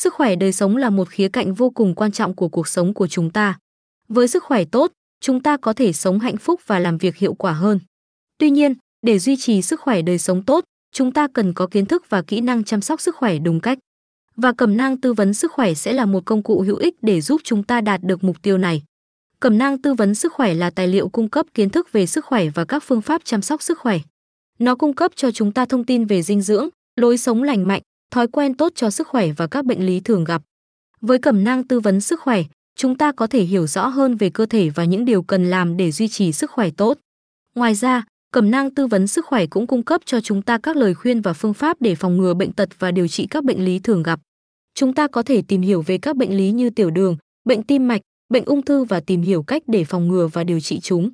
Sức khỏe đời sống là một khía cạnh vô cùng quan trọng của cuộc sống của chúng ta. Với sức khỏe tốt, chúng ta có thể sống hạnh phúc và làm việc hiệu quả hơn. Tuy nhiên, để duy trì sức khỏe đời sống tốt, chúng ta cần có kiến thức và kỹ năng chăm sóc sức khỏe đúng cách. Và cẩm nang tư vấn sức khỏe sẽ là một công cụ hữu ích để giúp chúng ta đạt được mục tiêu này. Cẩm nang tư vấn sức khỏe là tài liệu cung cấp kiến thức về sức khỏe và các phương pháp chăm sóc sức khỏe. Nó cung cấp cho chúng ta thông tin về dinh dưỡng, lối sống lành mạnh, thói quen tốt cho sức khỏe và các bệnh lý thường gặp. Với cẩm nang tư vấn sức khỏe, chúng ta có thể hiểu rõ hơn về cơ thể và những điều cần làm để duy trì sức khỏe tốt. Ngoài ra, cẩm nang tư vấn sức khỏe cũng cung cấp cho chúng ta các lời khuyên và phương pháp để phòng ngừa bệnh tật và điều trị các bệnh lý thường gặp. Chúng ta có thể tìm hiểu về các bệnh lý như tiểu đường, bệnh tim mạch, bệnh ung thư và tìm hiểu cách để phòng ngừa và điều trị chúng.